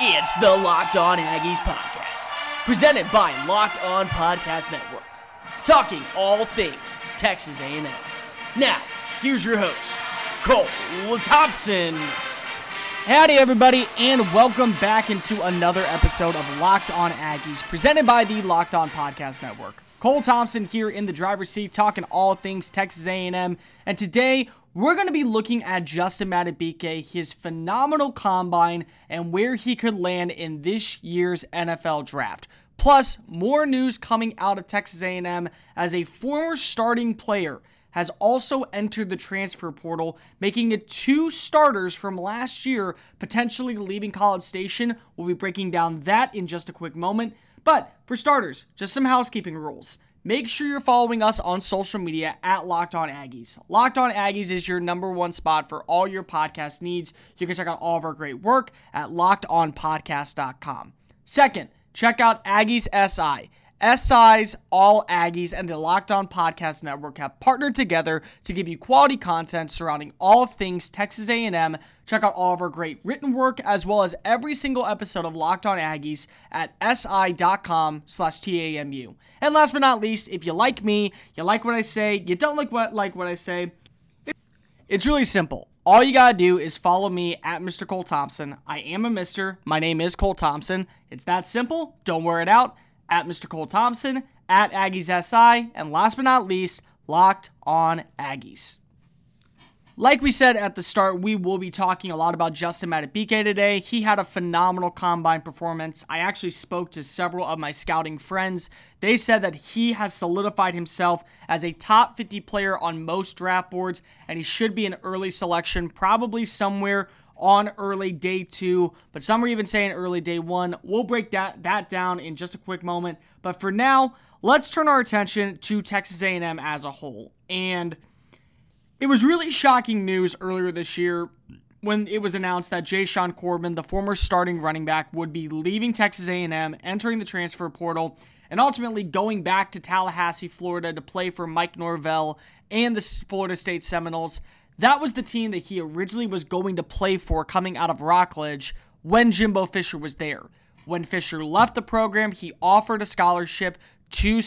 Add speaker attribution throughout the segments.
Speaker 1: It's the Locked On Aggies podcast, presented by Locked On Podcast Network, talking all things Texas A&M. Now, here's your host, Cole Thompson.
Speaker 2: Howdy, everybody, and welcome back into another episode of Locked On Aggies, presented by the Locked On Podcast Network. Cole Thompson here in the driver's seat, talking all things Texas A&M, and today we're going to be looking at Justin Madubuike, his phenomenal combine, and where he could land in this year's NFL draft. Plus, more news coming out of Texas A&M as a former starting player has also entered the transfer portal, making it two starters from last year potentially leaving College Station. We'll be breaking down that in just a quick moment. But for starters, just some housekeeping rules. Make sure you're following us on social media at Locked On Aggies. Locked On Aggies is your number one spot for all your podcast needs. You can check out all of our great work at lockedonpodcast.com. Second, check out Aggies SI. SI's All Aggies and the Locked On Podcast Network have partnered together to give you quality content surrounding all things Texas A&M. Check out all of our great written work as well as every single episode of Locked On Aggies at si.com slash TAMU. And last but not least, if you like me, you like what I say, you don't like what like what I say, it's really simple. All you gotta do is follow me at Mr. Cole Thompson. I am a Mister. My name is Cole Thompson. It's that simple. Don't wear it out at Mr. Cole Thompson, at Aggies SI, and last but not least, Locked on Aggies. Like we said at the start, we will be talking a lot about Justin Madubuike today. He had a phenomenal combine performance. I actually spoke to several of my scouting friends. They said that he has solidified himself as a top 50 player on most draft boards, and he should be an early selection, probably somewhere on early day two, but some are even saying early day one. We'll break that, that down in just a quick moment. But for now, let's turn our attention to Texas A&M as a whole. And it was really shocking news earlier this year when it was announced that Jashaun Corbin, the former starting running back, would be leaving Texas A&M, entering the transfer portal, and ultimately going back to Tallahassee, Florida to play for Mike Norvell and the Florida State Seminoles. That was the team that he originally was going to play for coming out of Rockledge when Jimbo Fisher was there. When Fisher left the program, he offered a scholarship to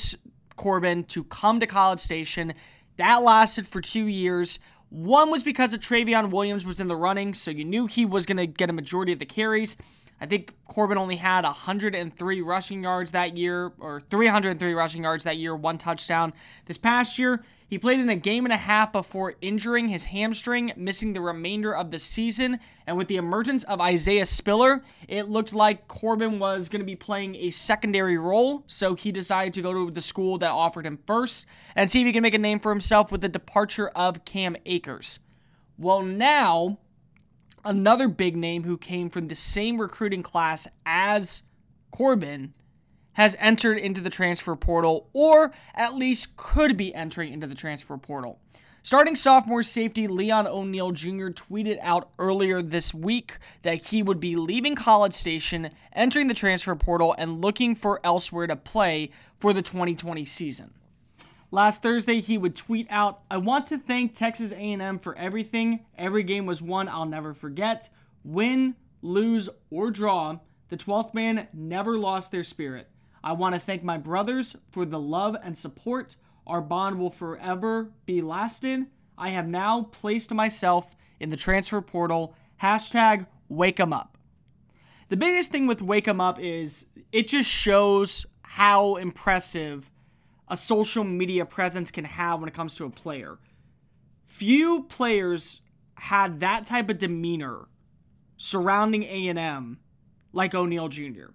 Speaker 2: Corbin to come to College Station. That lasted for two years. One was because of Trayveon Williams was in the running, so you knew he was going to get a majority of the carries. I think Corbin only had 103 rushing yards that year, or 303 rushing yards that year, one touchdown. This past year, he played in a game and a half before injuring his hamstring, missing the remainder of the season. And with the emergence of Isaiah Spiller, it looked like Corbin was going to be playing a secondary role. So he decided to go to the school that offered him first and see if he can make a name for himself with the departure of Cam Akers. Well, now, another big name who came from the same recruiting class as Corbin has entered into the transfer portal, or at least could be entering into the transfer portal. Starting sophomore safety Leon O'Neal Jr. tweeted out earlier this week that he would be leaving College Station, entering the transfer portal, and looking for elsewhere to play for the 2020 season. Last Thursday, he would tweet out, "I want to thank Texas A&M for everything. Every game was one I'll never forget. Win, lose, or draw, the 12th man never lost their spirit. I want to thank my brothers for the love and support. Our bond will forever be lasting. I have now placed myself in the transfer portal. Hashtag wake 'em up. The biggest thing with wake 'em up is it just shows how impressive a social media presence can have when it comes to a player. Few players had that type of demeanor surrounding A&M like O'Neal Jr.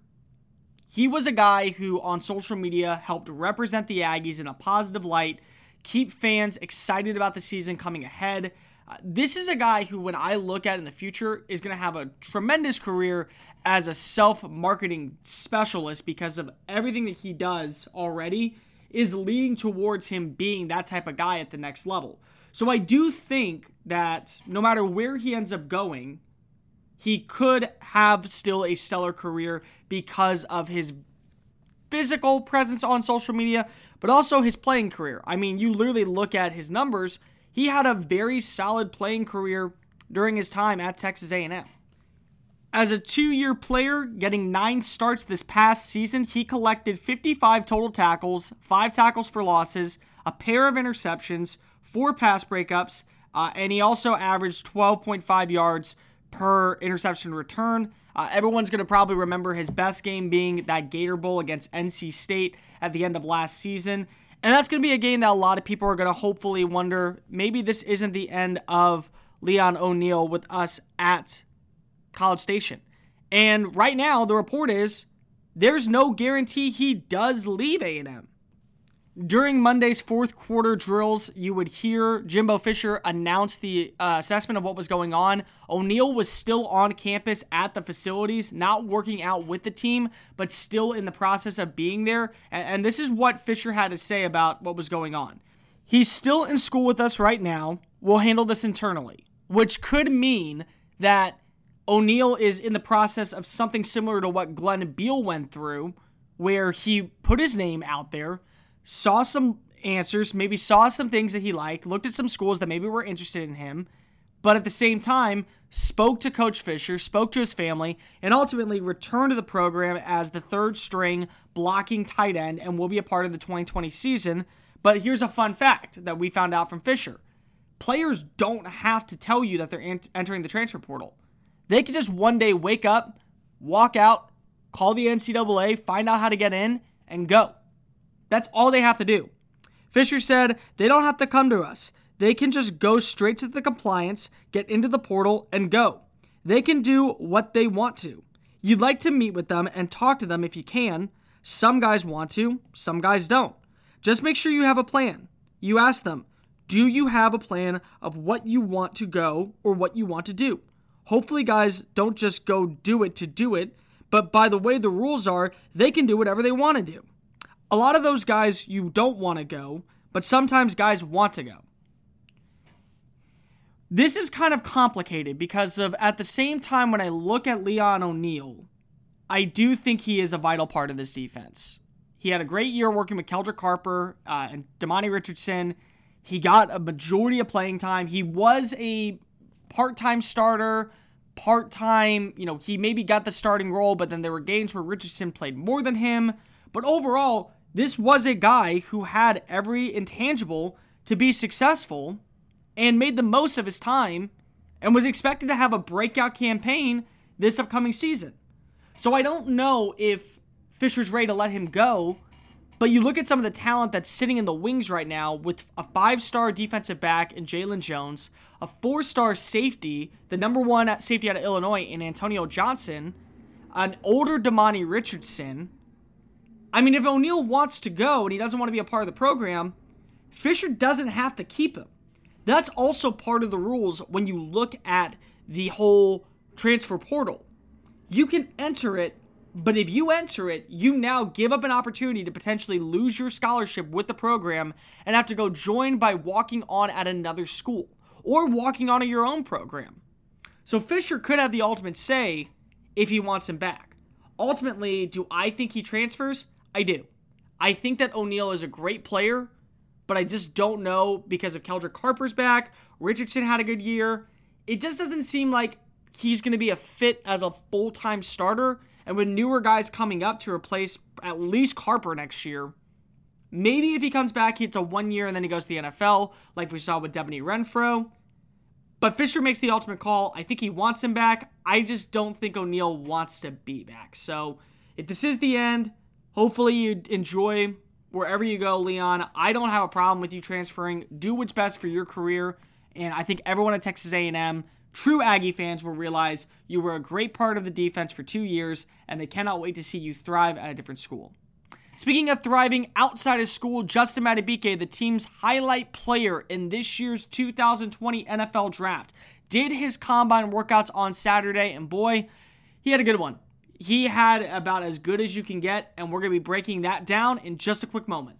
Speaker 2: He was a guy who on social media helped represent the Aggies in a positive light, keep fans excited about the season coming ahead. Uh, this is a guy who, when I look at in the future, is going to have a tremendous career as a self marketing specialist because of everything that he does already is leading towards him being that type of guy at the next level. So I do think that no matter where he ends up going, he could have still a stellar career because of his physical presence on social media, but also his playing career. I mean, you literally look at his numbers, he had a very solid playing career during his time at Texas A&M. As a two year player, getting nine starts this past season, he collected 55 total tackles, five tackles for losses, a pair of interceptions, four pass breakups, uh, and he also averaged 12.5 yards per interception return. Uh, everyone's going to probably remember his best game being that Gator Bowl against NC State at the end of last season. And that's going to be a game that a lot of people are going to hopefully wonder maybe this isn't the end of Leon O'Neal with us at College Station. And right now, the report is there's no guarantee he does leave A&M. During Monday's fourth quarter drills, you would hear Jimbo Fisher announce the uh, assessment of what was going on. O'Neal was still on campus at the facilities, not working out with the team, but still in the process of being there. And, and this is what Fisher had to say about what was going on. He's still in school with us right now. We'll handle this internally, which could mean that O'Neal is in the process of something similar to what Glenn Beal went through, where he put his name out there saw some answers, maybe saw some things that he liked, looked at some schools that maybe were interested in him, but at the same time, spoke to Coach Fisher, spoke to his family, and ultimately returned to the program as the third string blocking tight end and will be a part of the 2020 season. But here's a fun fact that we found out from Fisher players don't have to tell you that they're entering the transfer portal. They could just one day wake up, walk out, call the NCAA, find out how to get in, and go. That's all they have to do. Fisher said they don't have to come to us. They can just go straight to the compliance, get into the portal, and go. They can do what they want to. You'd like to meet with them and talk to them if you can. Some guys want to, some guys don't. Just make sure you have a plan. You ask them, do you have a plan of what you want to go or what you want to do? Hopefully, guys don't just go do it to do it, but by the way the rules are, they can do whatever they want to do a lot of those guys you don't want to go, but sometimes guys want to go. This is kind of complicated because of at the same time when I look at Leon O'Neal, I do think he is a vital part of this defense. He had a great year working with Keldrick Harper uh, and Demani Richardson. He got a majority of playing time. He was a part-time starter, part-time, you know, he maybe got the starting role, but then there were games where Richardson played more than him. But overall, this was a guy who had every intangible to be successful and made the most of his time and was expected to have a breakout campaign this upcoming season. So I don't know if Fisher's ready to let him go, but you look at some of the talent that's sitting in the wings right now with a five star defensive back in Jaylon Jones, a four star safety, the number one safety out of Illinois in Antonio Johnson, an older Demani Richardson, I mean, if O'Neal wants to go and he doesn't want to be a part of the program, Fisher doesn't have to keep him. That's also part of the rules when you look at the whole transfer portal. You can enter it, but if you enter it, you now give up an opportunity to potentially lose your scholarship with the program and have to go join by walking on at another school or walking on at your own program. So Fisher could have the ultimate say if he wants him back. Ultimately, do I think he transfers? I do. I think that O'Neal is a great player, but I just don't know because of Keldrick Harper's back. Richardson had a good year. It just doesn't seem like he's going to be a fit as a full time starter. And with newer guys coming up to replace at least Harper next year, maybe if he comes back, it's a one year and then he goes to the NFL, like we saw with Devanny Renfro. But Fisher makes the ultimate call. I think he wants him back. I just don't think O'Neal wants to be back. So if this is the end, Hopefully, you enjoy wherever you go, Leon. I don't have a problem with you transferring. Do what's best for your career, and I think everyone at Texas A&M, true Aggie fans, will realize you were a great part of the defense for two years, and they cannot wait to see you thrive at a different school. Speaking of thriving outside of school, Justin Madubuike, the team's highlight player in this year's 2020 NFL Draft, did his combine workouts on Saturday, and boy, he had a good one he had about as good as you can get, and we're going to be breaking that down in just a quick moment.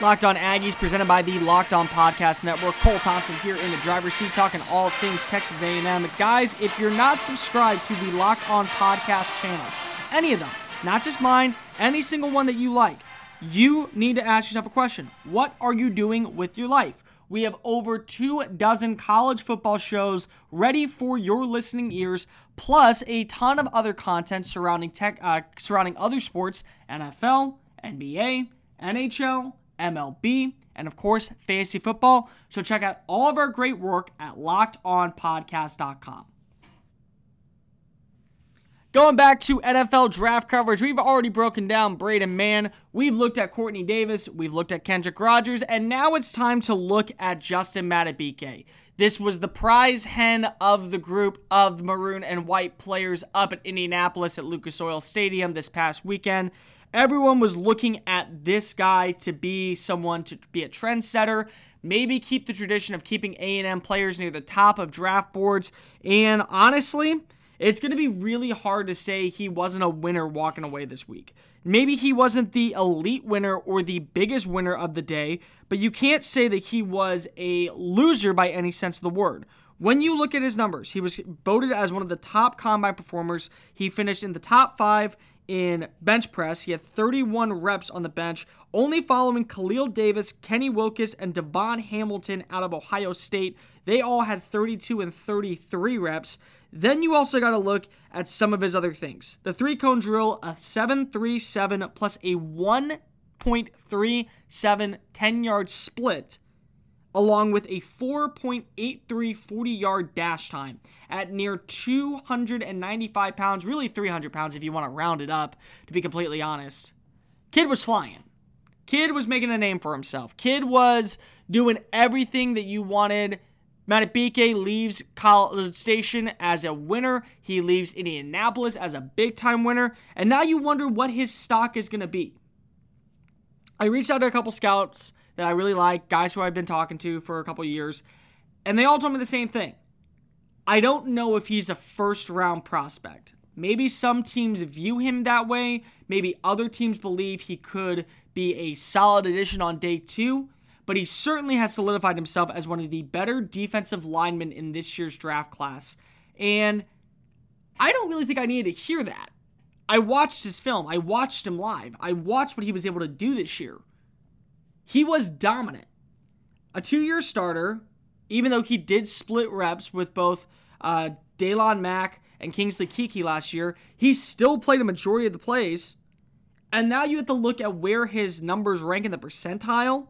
Speaker 2: Locked On Aggies, presented by the Locked On Podcast Network. Cole Thompson here in the driver's seat, talking all things Texas A&M. Guys, if you're not subscribed to the Locked On Podcast channels, any of them, not just mine, any single one that you like, you need to ask yourself a question: What are you doing with your life? We have over two dozen college football shows ready for your listening ears, plus a ton of other content surrounding tech, uh, surrounding other sports, NFL, NBA, NHL, MLB, and of course, fantasy football. So check out all of our great work at lockedonpodcast.com. Going back to NFL draft coverage, we've already broken down Braden Mann. We've looked at Courtney Davis. We've looked at Kendrick Rogers. And now it's time to look at Justin Madubuike. This was the prize hen of the group of maroon and white players up at Indianapolis at Lucas Oil Stadium this past weekend. Everyone was looking at this guy to be someone to be a trendsetter, maybe keep the tradition of keeping A&M players near the top of draft boards. And honestly, it's going to be really hard to say he wasn't a winner walking away this week. Maybe he wasn't the elite winner or the biggest winner of the day, but you can't say that he was a loser by any sense of the word. When you look at his numbers, he was voted as one of the top combine performers. He finished in the top five in bench press. He had 31 reps on the bench, only following Khalil Davis, Kenny Willekes, and DaVon Hamilton out of Ohio State. They all had 32 and 33 reps. Then you also got to look at some of his other things. The three cone drill, a 737 plus a 1.37 10 yard split, along with a 4.83 40 yard dash time at near 295 pounds, really 300 pounds if you want to round it up, to be completely honest. Kid was flying. Kid was making a name for himself. Kid was doing everything that you wanted Madubuike leaves College Station as a winner. He leaves Indianapolis as a big time winner. And now you wonder what his stock is going to be. I reached out to a couple scouts that I really like, guys who I've been talking to for a couple years, and they all told me the same thing. I don't know if he's a first round prospect. Maybe some teams view him that way. Maybe other teams believe he could be a solid addition on day two but he certainly has solidified himself as one of the better defensive linemen in this year's draft class. And I don't really think I needed to hear that. I watched his film, I watched him live, I watched what he was able to do this year. He was dominant. A two year starter, even though he did split reps with both uh, Daylon Mack and Kingsley Keke last year, he still played a majority of the plays. And now you have to look at where his numbers rank in the percentile.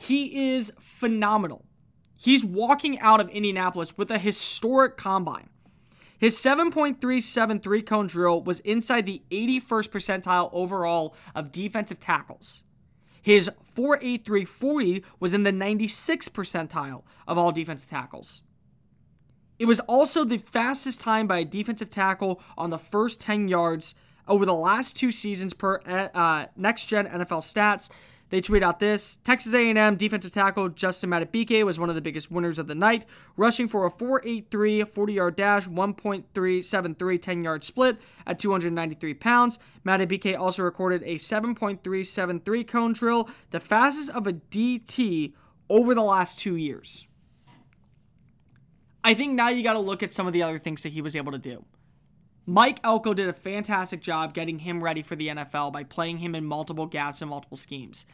Speaker 2: He is phenomenal. He's walking out of Indianapolis with a historic combine. His 7.373 cone drill was inside the 81st percentile overall of defensive tackles. His 4.8340 was in the 96th percentile of all defensive tackles. It was also the fastest time by a defensive tackle on the first 10 yards over the last two seasons per uh, next gen NFL stats. They tweet out this Texas A&M defensive tackle Justin Madubuike was one of the biggest winners of the night, rushing for a 4.83 40-yard dash, 1.373 10-yard split at 293 pounds. Madubuike also recorded a 7.373 cone drill, the fastest of a DT over the last two years. I think now you got to look at some of the other things that he was able to do. Mike Elko did a fantastic job getting him ready for the NFL by playing him in multiple gaps and multiple schemes.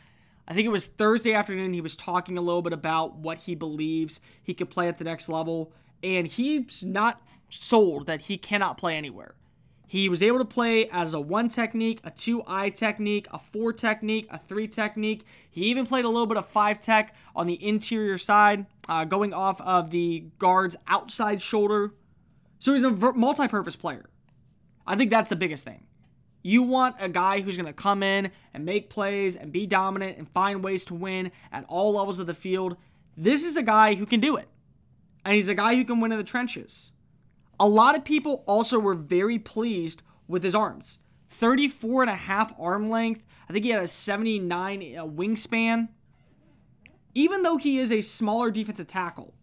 Speaker 2: I think it was Thursday afternoon. He was talking a little bit about what he believes he could play at the next level, and he's not sold that he cannot play anywhere. He was able to play as a one technique, a two eye technique, a four technique, a three technique. He even played a little bit of five tech on the interior side, uh, going off of the guard's outside shoulder. So he's a multi purpose player. I think that's the biggest thing. You want a guy who's going to come in and make plays and be dominant and find ways to win at all levels of the field. This is a guy who can do it. And he's a guy who can win in the trenches. A lot of people also were very pleased with his arms. 34 and a half arm length. I think he had a 79 uh, wingspan. Even though he is a smaller defensive tackle,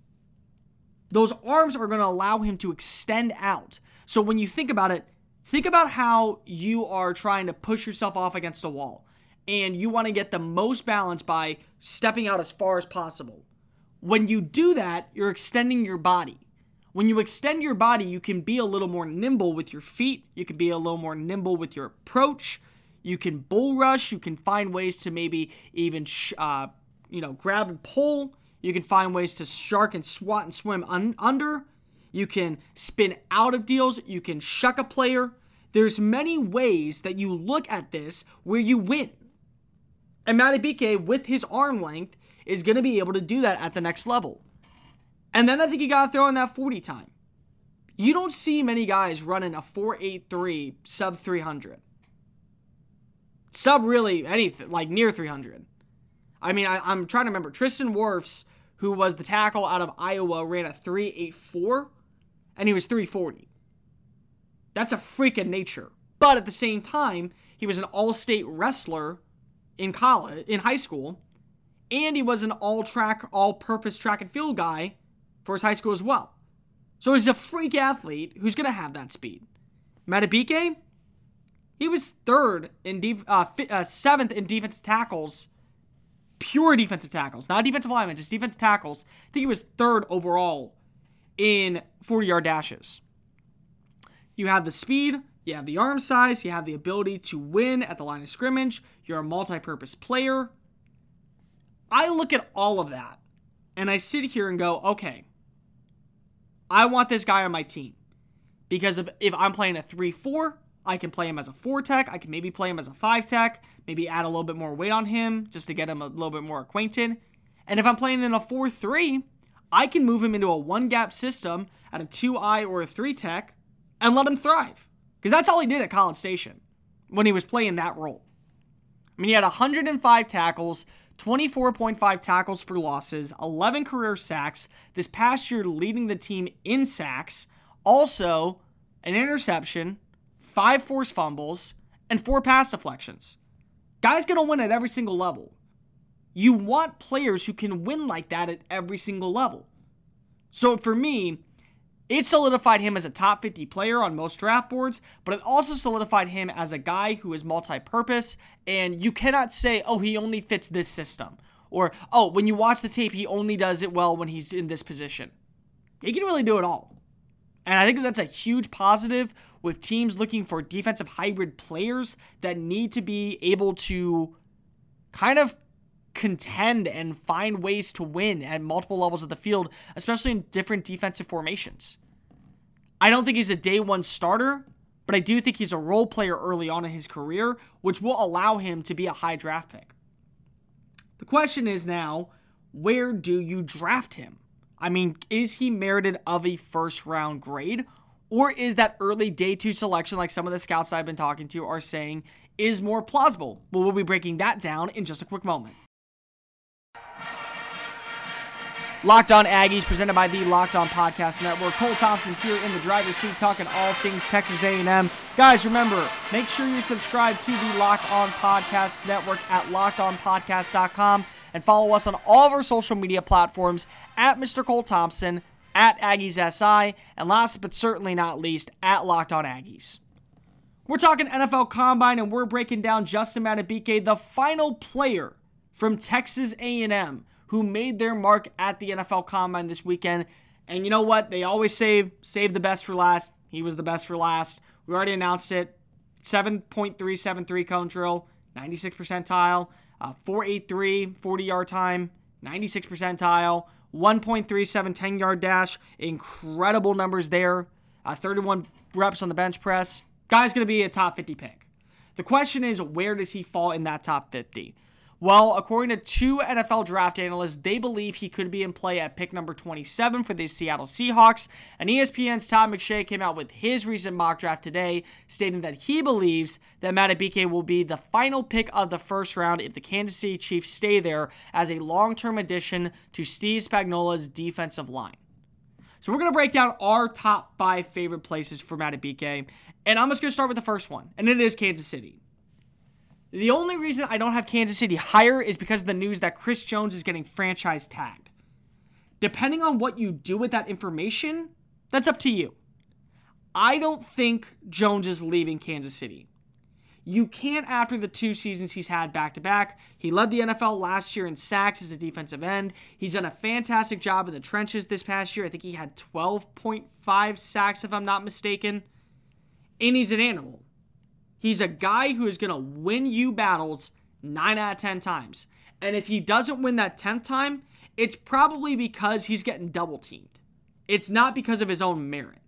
Speaker 2: those arms are going to allow him to extend out. So when you think about it, Think about how you are trying to push yourself off against a wall and you want to get the most balance by stepping out as far as possible. When you do that, you're extending your body. When you extend your body, you can be a little more nimble with your feet, you can be a little more nimble with your approach, you can bull rush, you can find ways to maybe even sh- uh, you know, grab and pull. You can find ways to shark and swat and swim un- under. You can spin out of deals. You can shuck a player. There's many ways that you look at this where you win. And Madubuike, with his arm length, is going to be able to do that at the next level. And then I think you got to throw in that 40 time. You don't see many guys running a 483 sub 300. Sub really anything, like near 300. I mean, I, am trying to remember. Tristan Wirfs, who was the tackle out of Iowa, ran a 384, and he was 340. That's a freak of nature. But at the same time, he was an all state wrestler in college, in high school, and he was an all track, all purpose track and field guy for his high school as well. So he's a freak athlete who's going to have that speed. Madubuike, he was third in def- uh, fi- uh, seventh in defensive tackles, pure defensive tackles, not defensive linemen, just defensive tackles. I think he was third overall in 40 yard dashes. You have the speed, you have the arm size, you have the ability to win at the line of scrimmage, you're a multi purpose player. I look at all of that and I sit here and go, okay, I want this guy on my team. Because if, if I'm playing a 3 4, I can play him as a 4 tech. I can maybe play him as a 5 tech, maybe add a little bit more weight on him just to get him a little bit more acquainted. And if I'm playing in a 4 3, I can move him into a one gap system at a 2i or a 3 tech and let him thrive. Because that's all he did at College Station when he was playing that role. I mean, he had 105 tackles, 24.5 tackles for losses, 11 career sacks, this past year leading the team in sacks, also an interception, five forced fumbles, and four pass deflections. Guy's going to win at every single level. You want players who can win like that at every single level. So for me, it solidified him as a top 50 player on most draft boards, but it also solidified him as a guy who is multi purpose. And you cannot say, oh, he only fits this system. Or, oh, when you watch the tape, he only does it well when he's in this position. He can really do it all. And I think that's a huge positive with teams looking for defensive hybrid players that need to be able to kind of contend and find ways to win at multiple levels of the field, especially in different defensive formations. I don't think he's a day one starter, but I do think he's a role player early on in his career, which will allow him to be a high draft pick. The question is now, where do you draft him? I mean, is he merited of a first round grade? Or is that early day two selection, like some of the scouts I've been talking to are saying, is more plausible? Well, we'll be breaking that down in just a quick moment. Locked On Aggies, presented by the Locked On Podcast Network. Cole Thompson here in the driver's seat, talking all things Texas A&M. Guys, remember, make sure you subscribe to the Locked On Podcast Network at lockedonpodcast.com and follow us on all of our social media platforms at Mr. Cole Thompson, at Aggies SI, and last but certainly not least, at Locked On Aggies. We're talking NFL Combine, and we're breaking down Justin Madubuike, the final player from Texas A&M who made their mark at the NFL Combine this weekend. And you know what? They always say save the best for last. He was the best for last. We already announced it. 7.373 cone drill, 96 percentile, uh, 483 40 yard time, 96 percentile, 1.37 10 yard dash, incredible numbers there. Uh, 31 reps on the bench press. Guy's going to be a top 50 pick. The question is, where does he fall in that top 50? Well, according to two NFL draft analysts, they believe he could be in play at pick number 27 for the Seattle Seahawks. And ESPN's Todd McShay came out with his recent mock draft today, stating that he believes that Madubuike will be the final pick of the first round if the Kansas City Chiefs stay there as a long-term addition to Steve Spagnuolo's defensive line. So we're going to break down our top five favorite places for Madubuike. And I'm just going to start with the first one, and it is Kansas City. The only reason I don't have Kansas City higher is because of the news that Chris Jones is getting franchise tagged. Depending on what you do with that information, that's up to you. I don't think Jones is leaving Kansas City. You can't after the two seasons he's had back to back. He led the NFL last year in sacks as a defensive end. He's done a fantastic job in the trenches this past year. I think he had 12.5 sacks, if I'm not mistaken. And he's an animal. He's a guy who is going to win you battles nine out of 10 times. And if he doesn't win that 10th time, it's probably because he's getting double teamed. It's not because of his own merit.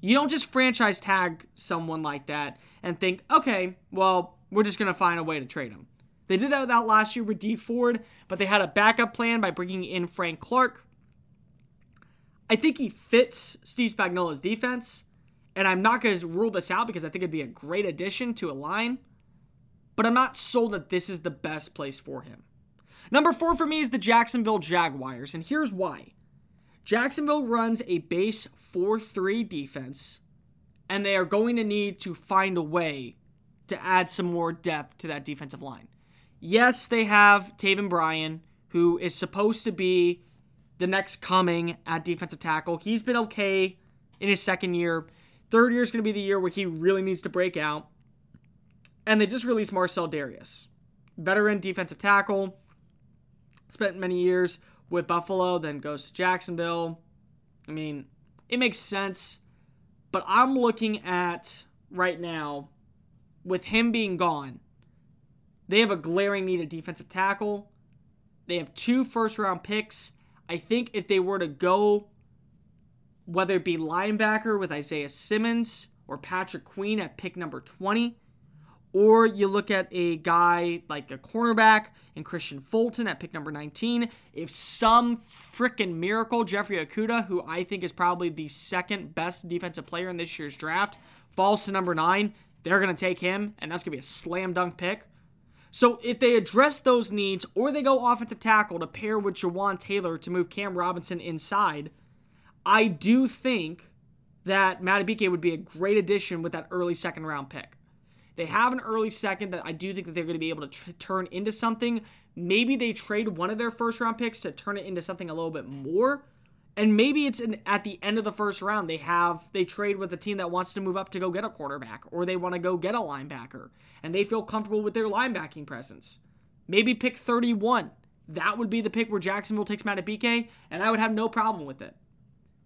Speaker 2: You don't just franchise tag someone like that and think, okay, well, we're just going to find a way to trade him. They did that without last year with Dee Ford, but they had a backup plan by bringing in Frank Clark. I think he fits Steve Spagnuolo's defense, and I'm not going to rule this out because I think it'd be a great addition to a line, but I'm not sold that this is the best place for him. Number four for me is the Jacksonville Jaguars, and here's why. Jacksonville runs a base 4 3 defense, and they are going to need to find a way to add some more depth to that defensive line. Yes, they have Taven Bryan, who is supposed to be the next coming at defensive tackle. He's been okay in his second year. Third year is going to be the year where he really needs to break out. And they just released Marcell Dareus, veteran defensive tackle, spent many years with Buffalo, then goes to Jacksonville. I mean, it makes sense. But I'm looking at right now, with him being gone, they have a glaring need of defensive tackle. They have two first round picks. I think if they were to go, whether it be linebacker with Isaiah Simmons or Patrick Queen at pick number 20, or you look at a guy like a cornerback and Kristian Fulton at pick number 19. If some freaking miracle, Jeffrey Okudah, who I think is probably the second best defensive player in this year's draft, falls to number nine, they're going to take him, and that's going to be a slam dunk pick. So if they address those needs or they go offensive tackle to pair with Jawaan Taylor to move Cam Robinson inside, I do think that Madubuike would be a great addition with that early second round pick. They have an early second that I do think that they're going to be able to turn into something. Maybe they trade one of their first round picks to turn it into something a little bit more. And maybe it's in, at the end of the first round they have they trade with a team that wants to move up to go get a quarterback or they want to go get a linebacker and they feel comfortable with their linebacking presence. Maybe pick 31. That would be the pick where Jacksonville takes Madubuike and I would have no problem with it.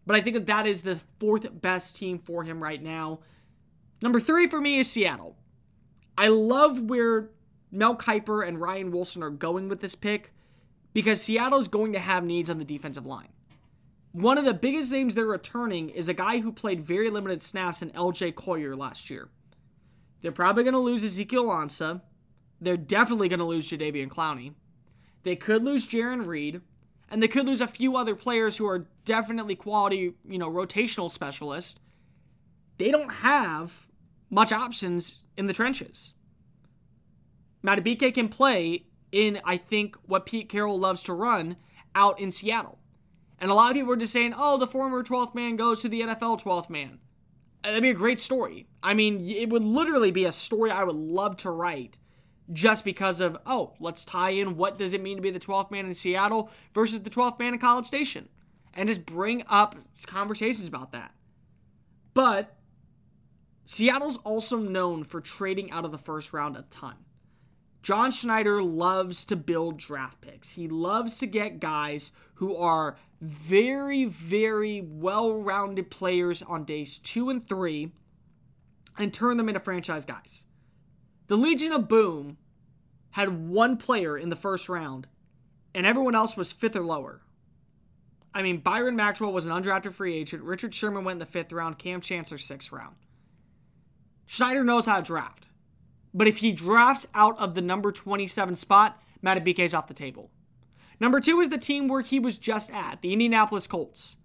Speaker 2: But I think that that is the fourth best team for him right now. Number 3 for me is Seattle. I love where Mel Kiper and Ryan Wilson are going with this pick because Seattle is going to have needs on the defensive line. One of the biggest names they're returning is a guy who played very limited snaps in LJ Collier last year. They're probably going to lose Ezekiel Ansah. They're definitely going to lose Jadeveon Clowney. They could lose Jarran Reed, and they could lose a few other players who are definitely quality, you know, rotational specialist, They don't have much options in the trenches. Madubuike can play in, I think, what Pete Carroll loves to run out in Seattle. And a lot of people are just saying, oh, the former 12th man goes to the NFL 12th man. That'd be a great story. I mean, it would literally be a story I would love to write just because of, oh, let's tie in what does it mean to be the 12th man in Seattle versus the 12th man in College Station and just bring up conversations about that. But Seattle's also known for trading out of the first round a ton. John Schneider loves to build draft picks. He loves to get guys who are very, very well rounded players on days two and three and turn them into franchise guys. The Legion of Boom had one player in the first round, and everyone else was fifth or lower. I mean, Byron Maxwell was an undrafted free agent. Richard Sherman went in the fifth round. Kam Chancellor, sixth round. Schneider knows how to draft. But if he drafts out of the number 27 spot, is off the table. Number two is the team where he was just at, the Indianapolis Colts.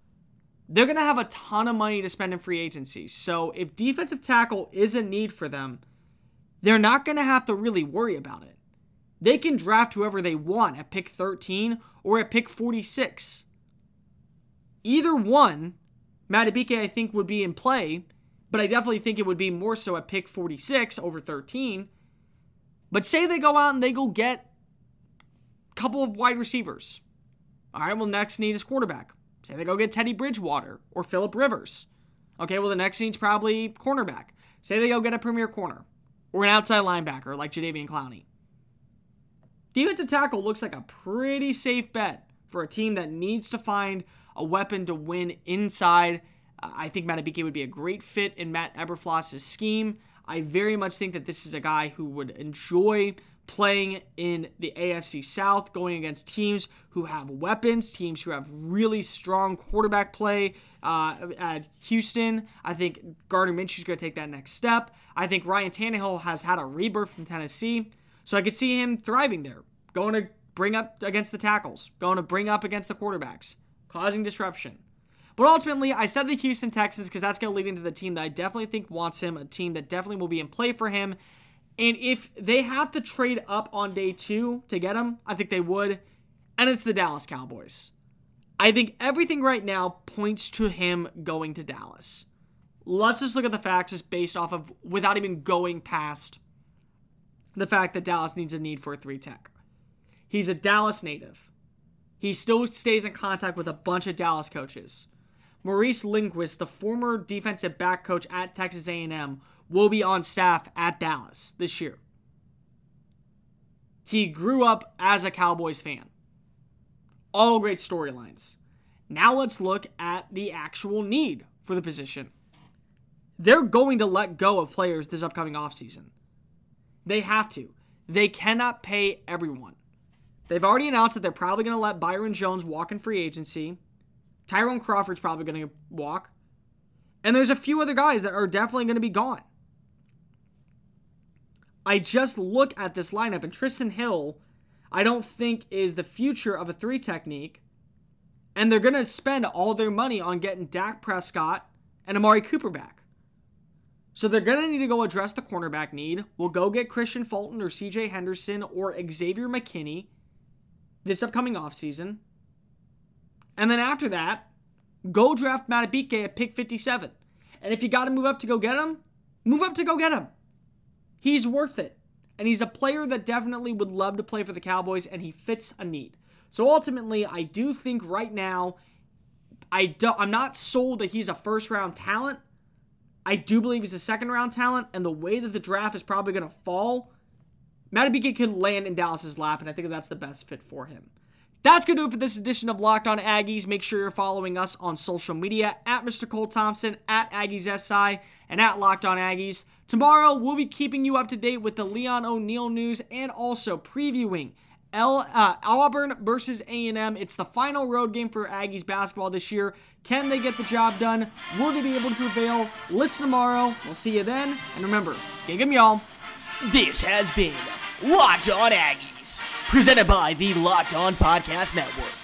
Speaker 2: They're going to have a ton of money to spend in free agency. So if defensive tackle is a need for them, they're not going to have to really worry about it. They can draft whoever they want at pick 13 or at pick 46. Either one, Madubuike, I think, would be in play but I definitely think it would be more so at pick 46 over 13. But say they go out and they go get a couple of wide receivers. All right, well, next need is quarterback. Say they go get Teddy Bridgewater or Philip Rivers. Okay, well, the next need's probably cornerback. Say they go get a premier corner or an outside linebacker like Jadeveon Clowney. Defensive tackle looks like a pretty safe bet for a team that needs to find a weapon to win inside I think Madubuike would be a great fit in Matt Eberflus' scheme. I very much think that this is a guy who would enjoy playing in the AFC South, going against teams who have weapons, teams who have really strong quarterback play. Uh, at Houston, I think Gardner Minshew is going to take that next step. I think Ryan Tannehill has had a rebirth from Tennessee, so I could see him thriving there, going to bring up against the tackles, going to bring up against the quarterbacks, causing disruption. But ultimately, I said the Houston Texans because that's going to lead into the team that I definitely think wants him, a team that definitely will be in play for him. And if they have to trade up on day two to get him, I think they would. And it's the Dallas Cowboys. I think everything right now points to him going to Dallas. Let's just look at the facts just based off of without even going past the fact that Dallas needs a need for a three tech. He's a Dallas native. He still stays in contact with a bunch of Dallas coaches. Maurice Linguist, the former defensive back coach at Texas A&M, will be on staff at Dallas this year. He grew up as a Cowboys fan. All great storylines. Now let's look at the actual need for the position. They're going to let go of players this upcoming offseason. They have to. They cannot pay everyone. They've already announced that they're probably going to let Byron Jones walk in free agency. Tyrone Crawford's probably going to walk. And there's a few other guys that are definitely going to be gone. I just look at this lineup, and Trysten Hill, I don't think is the future of a three technique. And they're going to spend all their money on getting Dak Prescott and Amari Cooper back. So they're going to need to go address the cornerback need. We'll go get Kristian Fulton or CJ Henderson or Xavier McKinney this upcoming offseason. And then after that, go draft Madubuike at pick 57. And if you got to move up to go get him, move up to go get him. He's worth it. And he's a player that definitely would love to play for the Cowboys, and he fits a need. So ultimately, I do think right now, I do, I'm not sold that he's a first round talent. I do believe he's a second round talent, and the way that the draft is probably going to fall, Madubuike could land in Dallas's lap, and I think that's the best fit for him. That's going to do it for this edition of Locked On Aggies. Make sure you're following us on social media at Mr. Cole Thompson, at Aggies SI, and at Locked On Aggies. Tomorrow, we'll be keeping you up to date with the Leon O'Neal news and also previewing L, uh, Auburn versus A&M. It's the final road game for Aggies basketball this year. Can they get the job done? Will they be able to prevail? Listen tomorrow. We'll see you then. And remember, gig 'em y'all.
Speaker 1: This has been Locked On Aggies, presented by the Locked On Podcast Network.